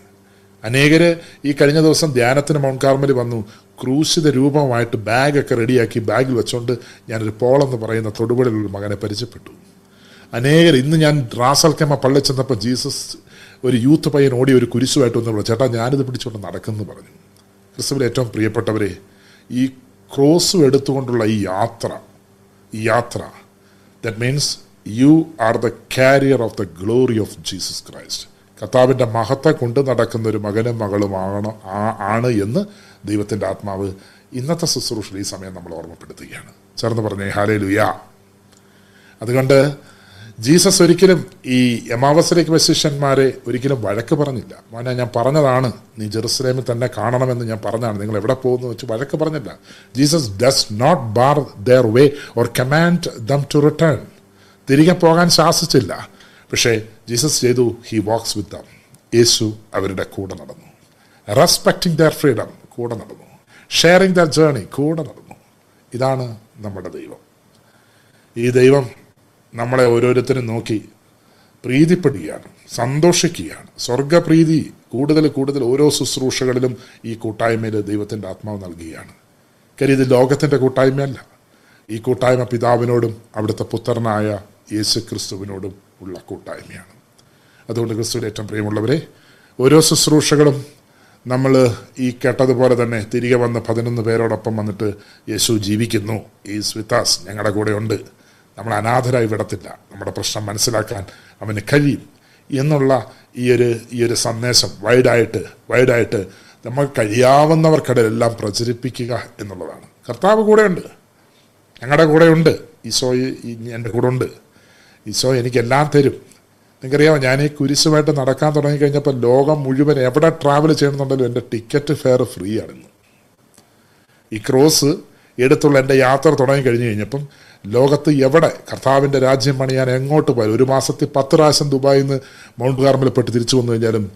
അനേകര് ഈ കഴിഞ്ഞ ദിവസം ധ്യാനത്തിന് മൗണ്ട് കാർമൽ വന്നു. ക്രൂശിത രൂപമായിട്ട് ബാഗൊക്കെ റെഡിയാക്കി ബാഗിൽ വെച്ചുകൊണ്ട് ഞാനൊരു പോളെന്ന് പറയുന്ന തൊടുപുഴയിലുള്ള മകനെ പരിചയപ്പെട്ടു. അനേകർ ഇന്ന് ഞാൻ റാസൽക്കമ്മ പള്ളി ചെന്നപ്പോൾ ജീസസ് ഒരു യൂത്ത് പയ്യൻ ഓടി ഒരു കുരിശുമായിട്ട് വന്നു ചേട്ടാ ഞാനിത് പിടിച്ചുകൊണ്ട് നടക്കുന്നു പറഞ്ഞു. ക്രിസ്തുവിൽ ഏറ്റവും പ്രിയപ്പെട്ടവരെ ഈ ക്രോസ് എടുത്തുകൊണ്ടുള്ള ഈ യാത്ര ഈ യാത്ര that means you are the carrier of the glory of Jesus Christ കർത്താവിന്റെ മഹത്തെ കൊണ്ട് നടക്കുന്ന ഒരു മകനും ആ ആണ് എന്ന് ദൈവത്തിന്റെ ആത്മാവ് ഇന്നത്തെ ശുശ്രൂഷയിൽ ഈ സമയം നമ്മൾ ഓർമ്മപ്പെടുത്തുകയാണ്. ചേർന്ന് പറഞ്ഞേ ഹാലേ ലുയാ അതുകൊണ്ട് ജീസസ് ഒരിക്കലും ഈ എമാവസരേക്ക് വശിഷ്യന്മാരെ ഒരിക്കലും വഴക്ക് പറഞ്ഞില്ല. മോനെ ഞാൻ പറഞ്ഞതാണ് നീ ജെറുസലേമിൽ തന്നെ കാണണമെന്ന് ഞാൻ പറഞ്ഞതാണ്. നിങ്ങൾ എവിടെ പോകുന്നു വെച്ച് വഴക്ക് പറഞ്ഞില്ല. Jesus does not bar their way or command them to return തിരികെ പോകാൻ ശാസിച്ചില്ല. പക്ഷേ ജീസസ് ചെയ്തു ഹി വാക്സ് വിത്ത് ദം യേശു അവരുടെ കൂടെ നടന്നു. റെസ്പെക്ടിങ് ദർ ഫ്രീഡം കൂടെ നടന്നു. ഷെയറിങ് ദർ ജേണി കൂടെ നടന്നു. ഇതാണ് നമ്മുടെ ദൈവം. ഈ ദൈവം നമ്മളെ ഓരോരുത്തരും നോക്കി പ്രീതിപ്പെടുകയാണ് സന്തോഷിക്കുകയാണ്. സ്വർഗപ്രീതി കൂടുതൽ കൂടുതൽ ഓരോ ശുശ്രൂഷകളിലും ഈ കൂട്ടായ്മയിൽ ദൈവത്തിന്റെ ആത്മാവ് നൽകുകയാണ്. കാര്യം ഇത് ലോകത്തിന്റെ കൂട്ടായ്മയല്ല. ഈ കൂട്ടായ്മ പിതാവിനോടും അവിടുത്തെ പുത്രനായ യേശു ക്രിസ്തുവിനോടും ഉള്ള കൂട്ടായ്മയാണ്. അതുകൊണ്ട് ക്രിസ്തുവിന്റെ ഏറ്റവും പ്രിയമുള്ളവരെ ഓരോ ശുശ്രൂഷകളും നമ്മൾ ഈ കേട്ടതുപോലെ തന്നെ തിരികെ വന്ന് പതിനൊന്ന് പേരോടൊപ്പം വന്നിട്ട് യേശു ജീവിക്കുന്നു. ഈ സ്വിതാസ് ഞങ്ങളുടെ കൂടെ ഉണ്ട്. നമ്മൾ അനാഥരായി വിടത്തില്ല. നമ്മുടെ പ്രശ്നം മനസ്സിലാക്കാൻ അവന് കഴിയും എന്നുള്ള ഈ ഒരു ഈ ഒരു സന്ദേശം വൈഡായിട്ട് വൈഡായിട്ട് നമ്മൾ കഴിയാവുന്നവർക്കിടയിലെല്ലാം പ്രചരിപ്പിക്കുക എന്നുള്ളതാണ്. കർത്താവ് കൂടെയുണ്ട് ഞങ്ങളുടെ കൂടെയുണ്ട് ഈശോ എന്റെ കൂടെ ഉണ്ട്. ഈശോ എനിക്കെല്ലാം തരും. നിങ്ങൾക്കറിയാമോ ഞാൻ ഈ കുരിശുമായിട്ട് നടക്കാൻ തുടങ്ങിക്കഴിഞ്ഞപ്പോൾ ലോകം മുഴുവൻ എവിടെ ട്രാവൽ ചെയ്യണമെന്നുണ്ടെങ്കിലും എന്റെ ടിക്കറ്റ് ഫെയർ ഫ്രീ ആണെന്ന് ഈ ക്രോസ് എടുത്തുള്ള എന്റെ യാത്ര തുടങ്ങി കഴിഞ്ഞു കഴിഞ്ഞപ്പം ലോകത്ത് എവിടെ കർത്താവിന്റെ രാജ്യം പണിയാൻ എങ്ങോട്ട് പോയാലും ഒരു മാസത്തിൽ പത്ത് പ്രാവശ്യം ദുബായിൽ നിന്ന് മൗണ്ട് കാർമൽ പെട്ട് തിരിച്ചു വന്നു കഴിഞ്ഞാലും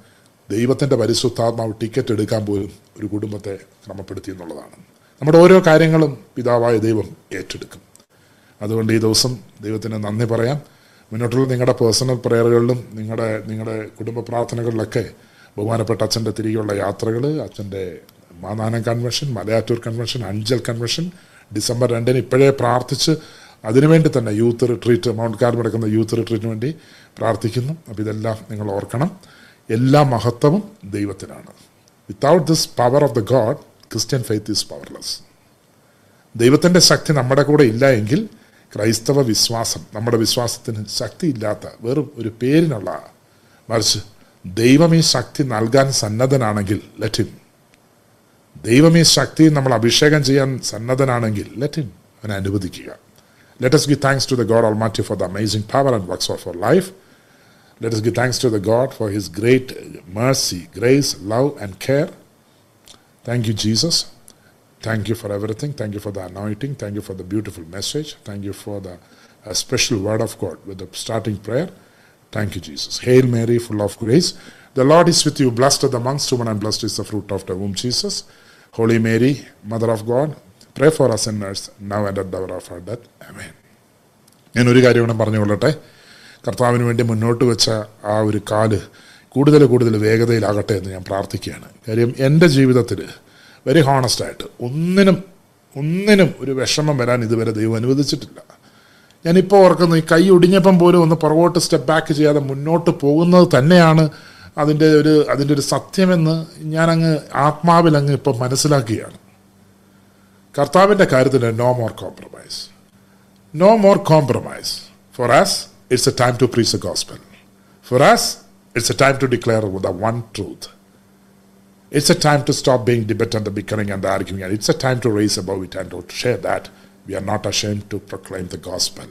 ദൈവത്തിന്റെ പരിശുദ്ധാത്മാവ് ടിക്കറ്റ് എടുക്കാൻ പോലും ഒരു കുടുംബത്തെ ക്രമപ്പെടുത്തി എന്നുള്ളതാണ്. നമ്മുടെ ഓരോ കാര്യങ്ങളും പിതാവായ ദൈവം ഏറ്റെടുക്കും. അതുകൊണ്ട് ഈ ദിവസം ദൈവത്തിന് നന്ദി പറയാം. മുന്നോട്ടുള്ള നിങ്ങളുടെ പേഴ്സണൽ പ്രയറുകളിലും നിങ്ങളുടെ നിങ്ങളുടെ കുടുംബ പ്രാർത്ഥനകളിലൊക്കെ ബഹുമാനപ്പെട്ട അച്ഛന്റെ തിരികെയുള്ള യാത്രകൾ അച്ഛന്റെ Mannanam convention Malayattoor convention Anchal convention December രണ്ടിന് ഇപ്പോഴേ പ്രാർത്ഥിച്ച് അതിനുവേണ്ടി തന്നെ യൂത്ത് റിട്രീറ്റ് മൗണ്ട് കാർ നടക്കുന്ന യൂത്ത് റിട്രീറ്റിന് വേണ്ടി പ്രാർത്ഥിക്കുന്നു. അപ്പോൾ ഇതെല്ലാം നിങ്ങൾ ഓർക്കണം. എല്ലാ മഹത്വവും ദൈവത്തിനാണ്. Without this power of the God Christian faith is powerless ദൈവത്തിന്റെ ശക്തി നമ്മുടെ കൂടെ ഇല്ല എങ്കിൽ ക്രൈസ്തവ വിശ്വാസം നമ്മുടെ വിശ്വാസത്തിന് ശക്തിയില്ലാത്ത വെറും ഒരു പേരിനുള്ള മറിച്ച് ദൈവം ഈ ശക്തി നൽകാൻ സന്നദ്ധനാണെങ്കിൽ ലെറ്റിൻ ദൈവം ഈ ശക്തി നമ്മൾ അഭിഷേകം ചെയ്യാൻ സന്നദ്ധനാണെങ്കിൽ ലെറ്റിൻ അവനെ അനുവദിക്കുക let us give thanks to the God Almighty for the amazing power and works of our life. Let us give thanks to the God for His great mercy, grace, love, and care. Thank you, Jesus. Thank you for everything. Thank you for the anointing. Thank you for the beautiful message. Thank you for the uh, special word of God with the starting prayer. Thank you, Jesus. Hail Mary, full of grace. The Lord is with you. Blessed are the amongst women, and blessed is the fruit of the womb, Jesus. Holy Mary, Mother of God, pray for us sinners, now and at the hour of our death. Amen. ഞാൻ ഒരു കാര്യം കൂടെ പറഞ്ഞുകൊള്ളട്ടെ കർത്താവിന് വേണ്ടി മുന്നോട്ട് വെച്ച ആ ഒരു കാൽ കൂടുതൽ കൂടുതൽ വേഗതയിലാകട്ടെ എന്ന് ഞാൻ പ്രാർത്ഥിക്കുകയാണ് കാര്യം എന്റെ ജീവിതത്തിൽ വെരി ഹോണസ്റ്റായിട്ട് ഒന്നിനും ഒന്നിനും ഒരു വിഷമം വരാൻ ഇതുവരെ ദൈവം അനുവദിച്ചിട്ടില്ല. ഞാനിപ്പോൾ ഓർക്കുന്നു ഈ കൈ ഒടിഞ്ഞപ്പം പോലും ഒന്ന് പുറകോട്ട് സ്റ്റെപ്പ് ബാക്ക് ചെയ്യാതെ മുന്നോട്ട് പോകുന്നത് തന്നെയാണ് അതിന്റെ ഒരു അതിന്റെ ഒരു സത്യമെന്ന് ഞാനങ്ങ് ആത്മാവിൽ അങ്ങ് ഇപ്പം മനസ്സിലാക്കുകയാണ്. കർത്താവിന്റെ കാര്യത്തിൽ no more compromise no more compromise for us it's a time to preach a gospel for us it's a time to declare the one truth It's a time to stop being debatant the bickering and the arguing, and it's a time to raise above it and to share that we are not ashamed to proclaim the gospel.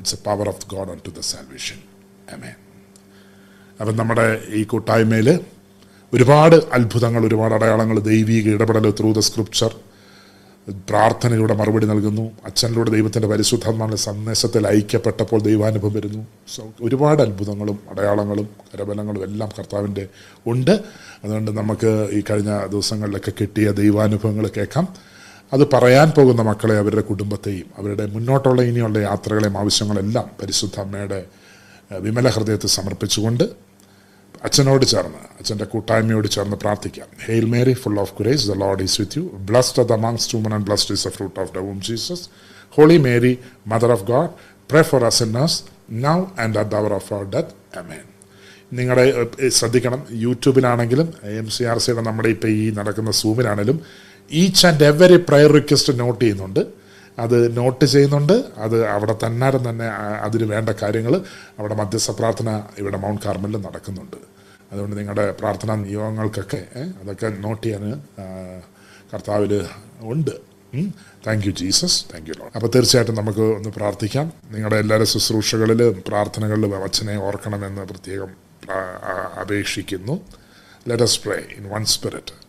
It's the power of God unto the salvation. Amen. അപ്പം നമ്മുടെ ഈ കൂട്ടായ്മയിൽ ഒരുപാട് അത്ഭുതങ്ങൾ ഒരുപാട് അടയാളങ്ങൾ ദൈവിക ഇടപെടൽ ത്രൂ ദ സ്ക്രിപ്ചർ പ്രാർത്ഥനയിലൂടെ മറുപടി നൽകുന്നു. അച്ഛനിലൂടെ ദൈവത്തിന്റെ പരിശുദ്ധാത്മാവിന്റെ സന്ദേശത്തിൽ ഐക്യപ്പെട്ടപ്പോൾ ദൈവാനുഭവം വരുന്നു. ഒരുപാട് അത്ഭുതങ്ങളും അടയാളങ്ങളും കരബലങ്ങളും എല്ലാം കർത്താവിന്റെ ഉണ്ട്. അതുകൊണ്ട് നമുക്ക് ഈ കഴിഞ്ഞ ദിവസങ്ങളിലൊക്കെ കിട്ടിയ ദൈവാനുഭവങ്ങൾ കേൾക്കാം. അത് പറയാൻ പോകുന്ന മക്കളെ അവരുടെ കുടുംബത്തെയും അവരുടെ മുന്നോട്ടുള്ള ഇനിയുള്ള യാത്രകളെയും ആവശ്യങ്ങളെല്ലാം പരിശുദ്ധ അമ്മയുടെ വിമല ഹൃദയത്തിൽ സമർപ്പിച്ചുകൊണ്ട് അച്ഛനോട് ചേർന്ന് അച്ഛന്റെ കൂട്ടായ്മയോട് ചേർന്ന് പ്രാർത്ഥിക്കാം. Hail Mary full of grace the Lord is with you blessed the amongst women and blessed is the fruit of the womb Jesus holy Mary mother of God pray for us sinners now and at hour of our death amen നിങ്ങളുടെ ശ്രദ്ധിക്കണം. യൂട്യൂബിലാണെങ്കിലും M C R സിയുടെ നമ്മുടെ ഇപ്പോൾ ഈ നടക്കുന്ന സൂമിലാണെങ്കിലും each and every prayer request note ചെയ്യുന്നുണ്ട്. അത് not ചെയ്യുന്നുണ്ട്. അത് അവിടെ തന്നാരം തന്നെ അതിന് വേണ്ട കാര്യങ്ങൾ അവിടെ മധ്യസ്ഥ പ്രാർത്ഥന ഇവിടെ മൗണ്ട് കാർമലിൽ നടക്കുന്നുണ്ട്. അതുകൊണ്ട് നിങ്ങളുടെ പ്രാർത്ഥനാ നിയോഗങ്ങൾക്കൊക്കെ അതൊക്കെ നോട്ട് ചെയ്യാൻ കർത്താവിൽ ഉണ്ട്. Thank you Jesus thank you അപ്പോൾ തീർച്ചയായിട്ടും നമുക്ക് ഒന്ന് പ്രാർത്ഥിക്കാം. നിങ്ങളുടെ എല്ലാവരും ശുശ്രൂഷകളിൽ പ്രാർത്ഥനകളിൽ അച്ഛനെ ഓർക്കണമെന്ന് പ്രത്യേകം അപേക്ഷിക്കുന്നു. Let let's pray in one spirit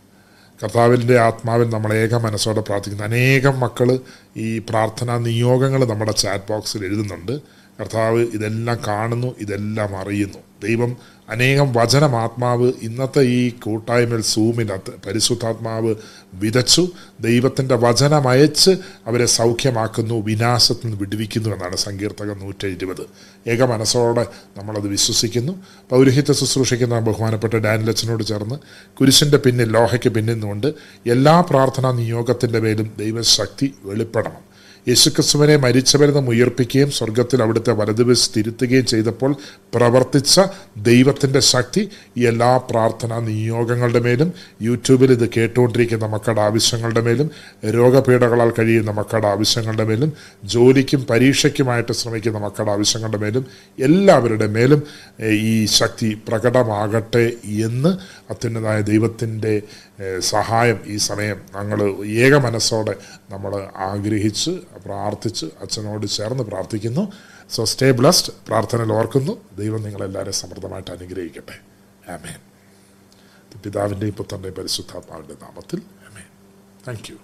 കർത്താവിന്റെ ആത്മാവിൽ നമ്മൾ ഏക മനസ്സോടെ പ്രാർത്ഥിക്കുന്ന. അനേകം മക്കൾ ഈ പ്രാർത്ഥനാ നിയോഗങ്ങൾ നമ്മുടെ ചാറ്റ് ബോക്സിൽ എഴുതുന്നുണ്ട്. കർത്താവ് ഇതെല്ലാം കാണുന്നു ഇതെല്ലാം അറിയുന്നു. ദൈവം അനേകം വചനമാത്മാവ് ഇന്നത്തെ ഈ കൂട്ടായ്മയിൽ സൂമിനകത്ത് പരിശുദ്ധാത്മാവ് വിതച്ചു. ദൈവത്തിന്റെ വചനമയച്ച് അവരെ സൗഖ്യമാക്കുന്നു വിനാശത്തിൽ നിന്ന് വിടുവിക്കുന്നു എന്നാണ് സങ്കീർത്തകം നൂറ്റി ഇരുപത് ഏക മനസ്സോടെ നമ്മളത് വിശ്വസിക്കുന്നു. പൗരഹിത്യ ശുശ്രൂഷിക്കുന്ന ബഹുമാനപ്പെട്ട ഡാനിലച്ചനോട് ചേർന്ന് കുരിശിന്റെ പിന്നിൽ ലോഹയ്ക്ക് പിന്നിൽ നിന്നുകൊണ്ട് എല്ലാ പ്രാർത്ഥനാ നിയോഗത്തിന്റെ പേരും ദൈവശക്തി വെളിപ്പെടണം. യേശുക്രിസ്തുവിനെ മരിച്ചവരെന്ന് ഉയർപ്പിക്കുകയും സ്വർഗത്തിൽ അവിടുത്തെ വലതുവശത്ത് തിരുത്തുകയും ചെയ്തപ്പോൾ പ്രവർത്തിച്ച ദൈവത്തിന്റെ ശക്തി എല്ലാ പ്രാർത്ഥനാ നിയോഗങ്ങളുടെ മേലും യൂട്യൂബിൽ ഇത് കേട്ടുകൊണ്ടിരിക്കുന്ന മക്കളുടെ ആവശ്യങ്ങളുടെ മേലും രോഗപീഠകളാൽ കഴിയുന്ന മക്കളുടെ ആവശ്യങ്ങളുടെ മേലും ജോലിക്കും പരീക്ഷയ്ക്കുമായിട്ട് ശ്രമിക്കുന്ന മക്കളുടെ ആവശ്യങ്ങളുടെ മേലും എല്ലാവരുടെ മേലും ഈ ശക്തി പ്രകടമാകട്ടെ എന്ന് അത്യുന്നതായ ദൈവത്തിന്റെ സഹായം ഈ സമയം ഞങ്ങൾ ഏക മനസ്സോടെ നമ്മൾ ആഗ്രഹിച്ച് പ്രാർത്ഥിച്ച് അച്ഛനോട് ചേർന്ന് പ്രാർത്ഥിക്കുന്നു. സോ സ്റ്റേ ബ്ലസ്ഡ് പ്രാർത്ഥനയിൽ ഓർക്കുന്നു. ദൈവം നിങ്ങളെല്ലാവരെയും സമൃദ്ധമായിട്ട് അനുഗ്രഹിക്കട്ടെ. ആമേൻ പിതാവിന്റെയും പുത്രന്റെയും പരിശുദ്ധാത്മാവിന്റെ നാമത്തിൽ. ആമേൻ താങ്ക് യു